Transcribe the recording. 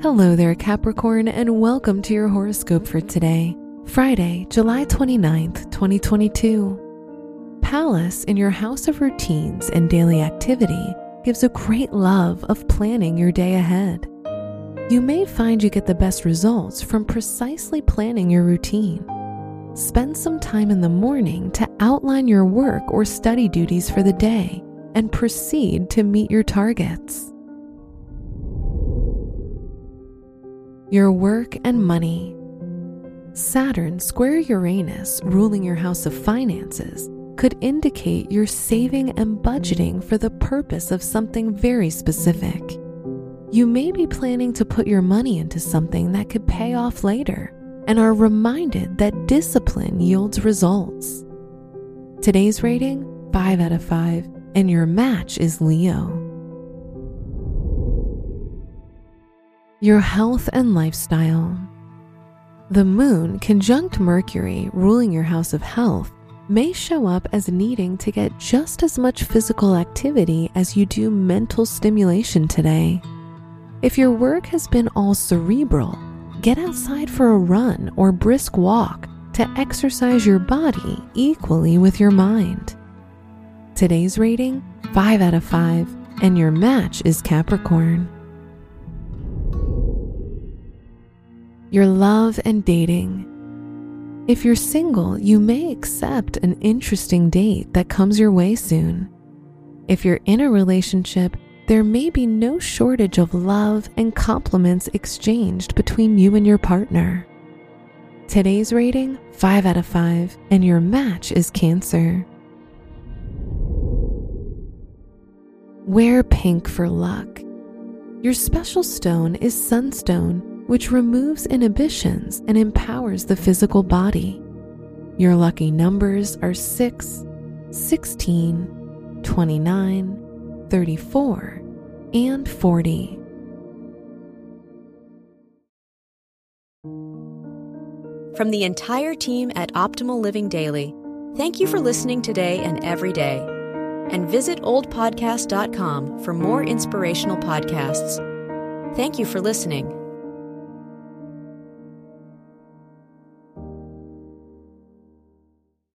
Hello there, Capricorn, and welcome to your horoscope for today, Friday, July 29th, 2022. Pallas in your house of routines and daily activity gives a great love of planning your day ahead. You may find you get the best results from precisely planning your routine. Spend some time in the morning to outline your work or study duties for the day and proceed to meet your targets. Your work and money. Saturn square Uranus, ruling your house of finances, could indicate you're saving and budgeting for the purpose of something very specific. You may be planning to put your money into something that could pay off later and are reminded that discipline yields results. Today's rating 5 out of 5, and your match is Leo. Your health and lifestyle. The moon, conjunct Mercury, ruling your house of health, may show up as needing to get just as much physical activity as you do mental stimulation today. If your work has been all cerebral, get outside for a run or brisk walk to exercise your body equally with your mind. Today's rating 5 out of 5, and your match is Capricorn. Your love and dating. If you're single, you may accept an interesting date that comes your way soon. If you're in a relationship, there may be no shortage of love and compliments exchanged between you and your partner. Today's rating 5 out of 5, and your match is Cancer. Wear pink for luck. Your special stone is sunstone which removes inhibitions and empowers the physical body. Your lucky numbers are 6, 16, 29, 34, and 40. From the entire team at Optimal Living Daily, thank you for listening today and every day. And visit oldpodcast.com for more inspirational podcasts. Thank you for listening.